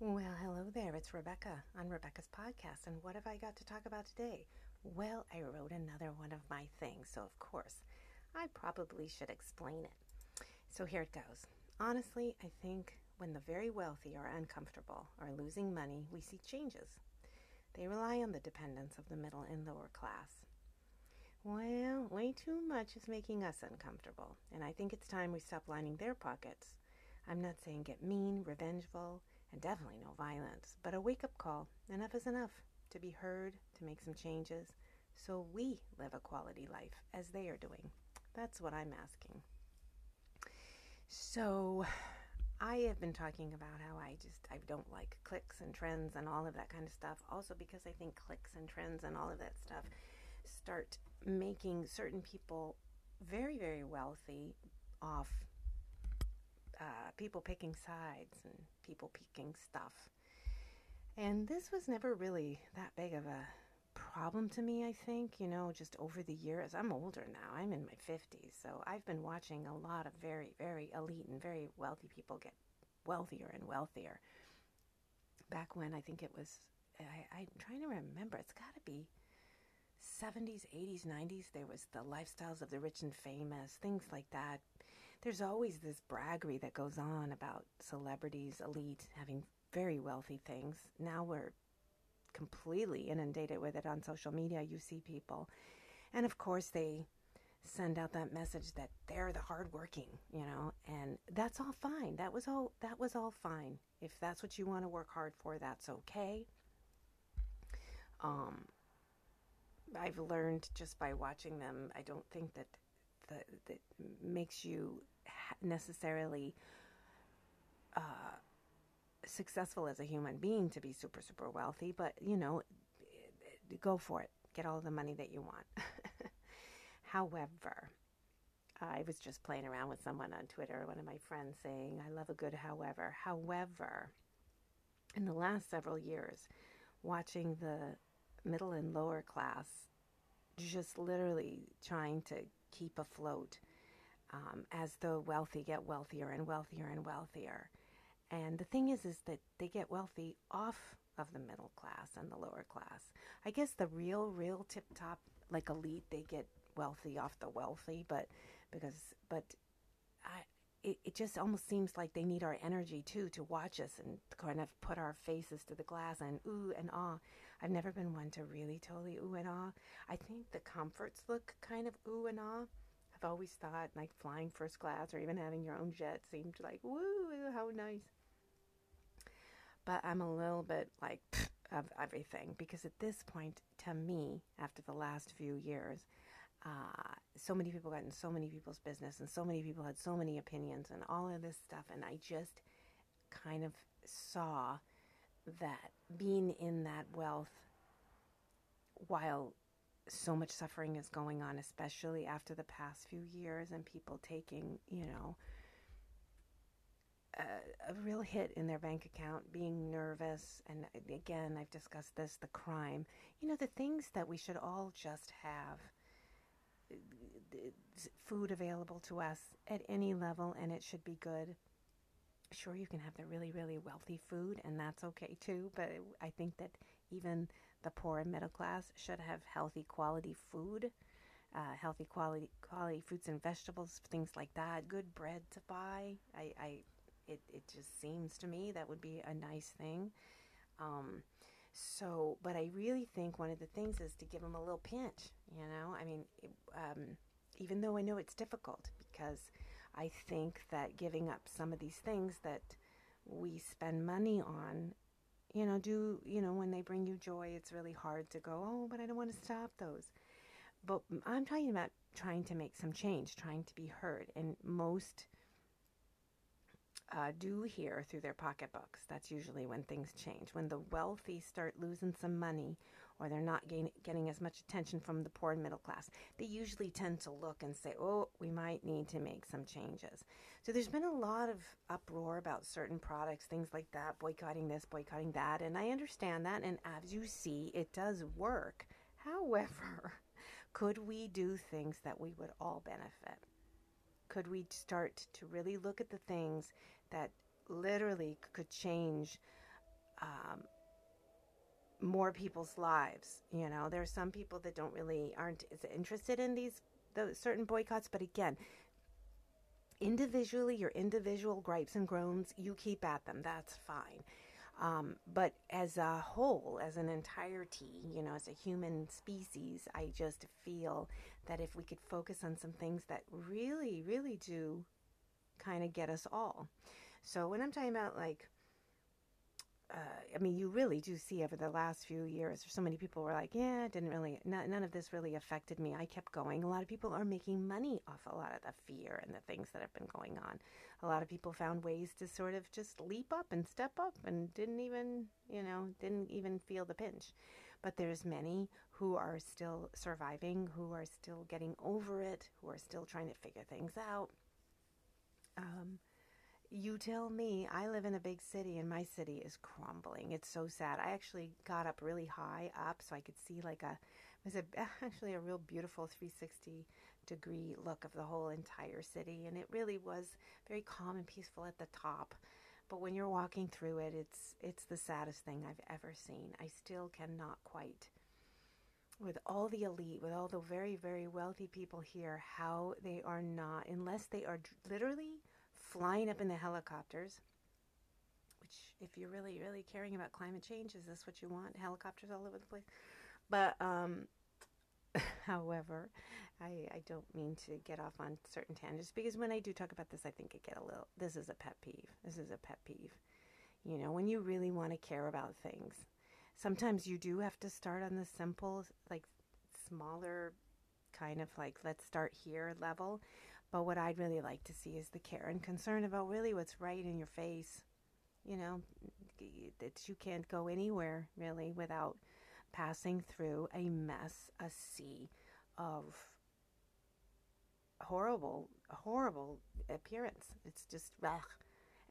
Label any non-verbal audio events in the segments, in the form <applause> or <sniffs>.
Well, hello there. It's Rebecca on Rebecca's podcast. And what have I got to talk about today? Well, I wrote another one of my things, so of course, I probably should explain it. So here it goes. Honestly, I think when the very wealthy are uncomfortable or losing money, we see changes. They rely on the dependence of the middle and lower class. Well, way too much is making us uncomfortable, and I think it's time we stop lining their pockets. I'm not saying get mean, revengeful, and definitely no violence, but a wake up call. Enough is enough. To be heard, to make some changes, so we live a quality life as they are doing. That's what I'm asking. So, I have been talking about how I just I don't like clicks and trends and all of that kind of stuff. Also because I think clicks and trends and all of that stuff start making certain people very very wealthy off people picking sides and people picking stuff. And this was never really that big of a problem to me, I think, you know, just over the years. I'm older now, I'm in my 50s, so I've been watching a lot of very, very elite and very wealthy people get wealthier and wealthier. Back when I think it was, I, I'm trying to remember, it's got to be 70s, 80s, 90s, there was the lifestyles of the rich and famous, things like that. There's always this braggery that goes on about celebrities, elite, having very wealthy things. Now we're completely inundated with it on social media. You see people. And of course, they send out that message that they're the hardworking, you know, and that's all fine. That was all that was all fine. If that's what you want to work hard for, that's okay. Um, I've learned just by watching them. I don't think that that, that makes you necessarily uh, successful as a human being to be super super wealthy. But you know, go for it. Get all the money that you want. <laughs> However, I was just playing around with someone on Twitter, one of my friends saying, I love a good however. However, in the last several years, watching the middle and lower class just literally trying to keep afloat um, as the wealthy get wealthier and wealthier and wealthier. And the thing is, is that they get wealthy off of the middle class and the lower class. I guess the real, real tip top, like elite, they get wealthy off the wealthy, but because, but I, it, it just almost seems like they need our energy too to watch us and kind of put our faces to the glass and ooh and ah. I've never been one to really totally ooh and ah. I think the comforts look kind of ooh and ah. I've always thought like flying first class or even having your own jet seemed like woo, how nice. But I'm a little bit like <sniffs> of everything because at this point, to me, after the last few years, uh, so many people got in so many people's business and so many people had so many opinions and all of this stuff and i just kind of saw that being in that wealth while so much suffering is going on especially after the past few years and people taking you know a, a real hit in their bank account being nervous and again i've discussed this the crime you know the things that we should all just have uh, food available to us at any level and it should be good. Sure, you can have the really, really wealthy food, and that's okay too. But I think that even the poor and middle class should have healthy, quality food, uh, healthy, quality, quality fruits and vegetables, things like that. Good bread to buy. I, I, it, it just seems to me that would be a nice thing. Um, so, but I really think one of the things is to give them a little pinch, you know? I mean, it, um, even though I know it's difficult because I think that giving up some of these things that we spend money on, you know, do, you know, when they bring you joy, it's really hard to go, oh, but I don't want to stop those. But I'm talking about trying to make some change, trying to be heard. And most uh, do hear through their pocketbooks. That's usually when things change. When the wealthy start losing some money or they're not gain, getting as much attention from the poor and middle class, they usually tend to look and say, oh, we might need to make some changes. So there's been a lot of uproar about certain products, things like that, boycotting this, boycotting that. And I understand that. And as you see, it does work. However, <laughs> could we do things that we would all benefit? could we start to really look at the things that literally could change um, more people's lives. You know, there are some people that don't really aren't as interested in these those certain boycotts, but again, individually, your individual gripes and groans, you keep at them. That's fine. Um, but as a whole, as an entirety, you know, as a human species, I just feel that if we could focus on some things that really, really do kind of get us all. So when I'm talking about like uh, I mean, you really do see over the last few years, so many people were like, yeah, it didn't really, n- none of this really affected me. I kept going. A lot of people are making money off a lot of the fear and the things that have been going on. A lot of people found ways to sort of just leap up and step up and didn't even, you know, didn't even feel the pinch. But there's many who are still surviving, who are still getting over it, who are still trying to figure things out. Um, you tell me, I live in a big city and my city is crumbling. It's so sad. I actually got up really high up so I could see like a, was a, <laughs> actually a real beautiful 360 degree look of the whole entire city. And it really was very calm and peaceful at the top. But when you're walking through it, it's, it's the saddest thing I've ever seen. I still cannot quite with all the elite, with all the very, very wealthy people here, how they are not, unless they are literally flying up in the helicopters, which, if you're really, really caring about climate change, is this what you want? Helicopters all over the place? But, um, <laughs> however, I, I don't mean to get off on certain tangents because when I do talk about this, I think I get a little, this is a pet peeve. This is a pet peeve. You know, when you really want to care about things, sometimes you do have to start on the simple, like smaller kind of like let's start here level but what I'd really like to see is the care and concern about really what's right in your face. You know, that you can't go anywhere really without passing through a mess, a sea of horrible, horrible appearance. It's just, ugh.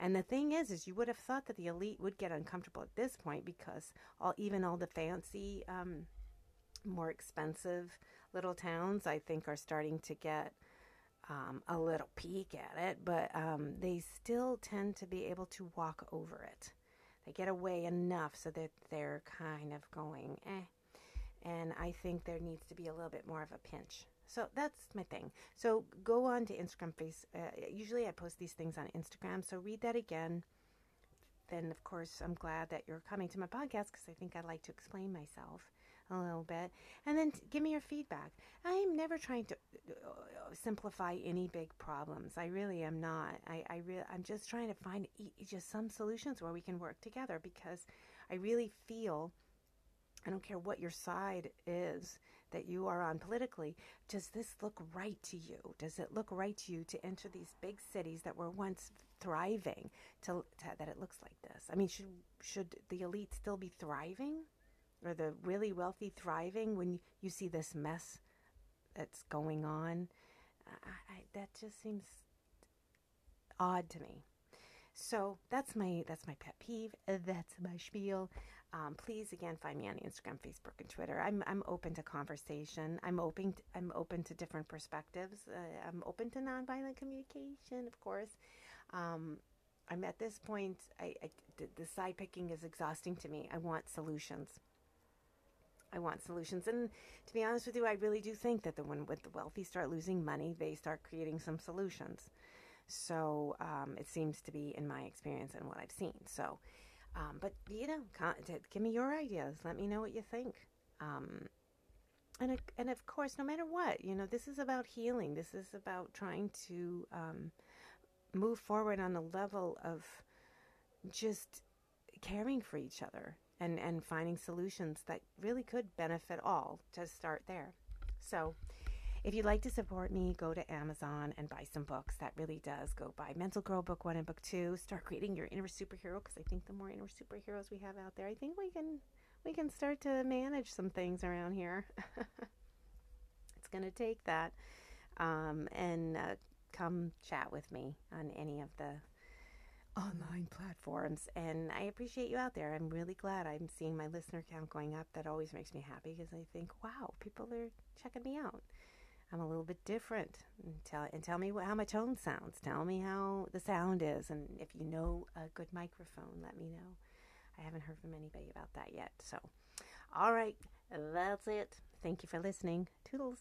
And the thing is, is you would have thought that the elite would get uncomfortable at this point because all, even all the fancy, um, more expensive little towns, I think, are starting to get um, a little peek at it, but um, they still tend to be able to walk over it. They get away enough so that they're kind of going, eh. And I think there needs to be a little bit more of a pinch. So that's my thing. So go on to Instagram, face. Uh, usually I post these things on Instagram. So read that again. Then of course I'm glad that you're coming to my podcast because I think I like to explain myself a little bit and then give me your feedback. I'm never trying to uh, simplify any big problems. I really am not. I, I really, I'm just trying to find just some solutions where we can work together because I really feel I don't care what your side is that you are on politically. Does this look right to you? Does it look right to you to enter these big cities that were once thriving to, to that it looks like this? I mean, should should the elite still be thriving? Or the really wealthy thriving when you see this mess that's going on. I, I, that just seems odd to me. So that's my that's my pet peeve. That's my spiel. Um, please again find me on Instagram, Facebook, and Twitter. I'm I'm open to conversation. I'm open to, I'm open to different perspectives. Uh, I'm open to nonviolent communication, of course. Um, I'm at this point. I, I the, the side picking is exhausting to me. I want solutions. I want solutions. And to be honest with you, I really do think that the when with the wealthy start losing money, they start creating some solutions. So um, it seems to be in my experience and what I've seen. So, um, but you know, give me your ideas. Let me know what you think. Um, and and of course, no matter what, you know, this is about healing. This is about trying to um, move forward on a level of just caring for each other and, and finding solutions that really could benefit all to start there. So, if you'd like to support me, go to Amazon and buy some books. That really does. Go buy Mental Girl Book 1 and Book 2. Start creating your inner superhero because I think the more inner superheroes we have out there, I think we can we can start to manage some things around here. <laughs> it's going to take that. Um, and uh, come chat with me on any of the online platforms. And I appreciate you out there. I'm really glad I'm seeing my listener count going up. That always makes me happy because I think, wow, people are checking me out. I'm a little bit different. And tell, and tell me what, how my tone sounds. Tell me how the sound is. And if you know a good microphone, let me know. I haven't heard from anybody about that yet. So, all right, that's it. Thank you for listening. Toodles.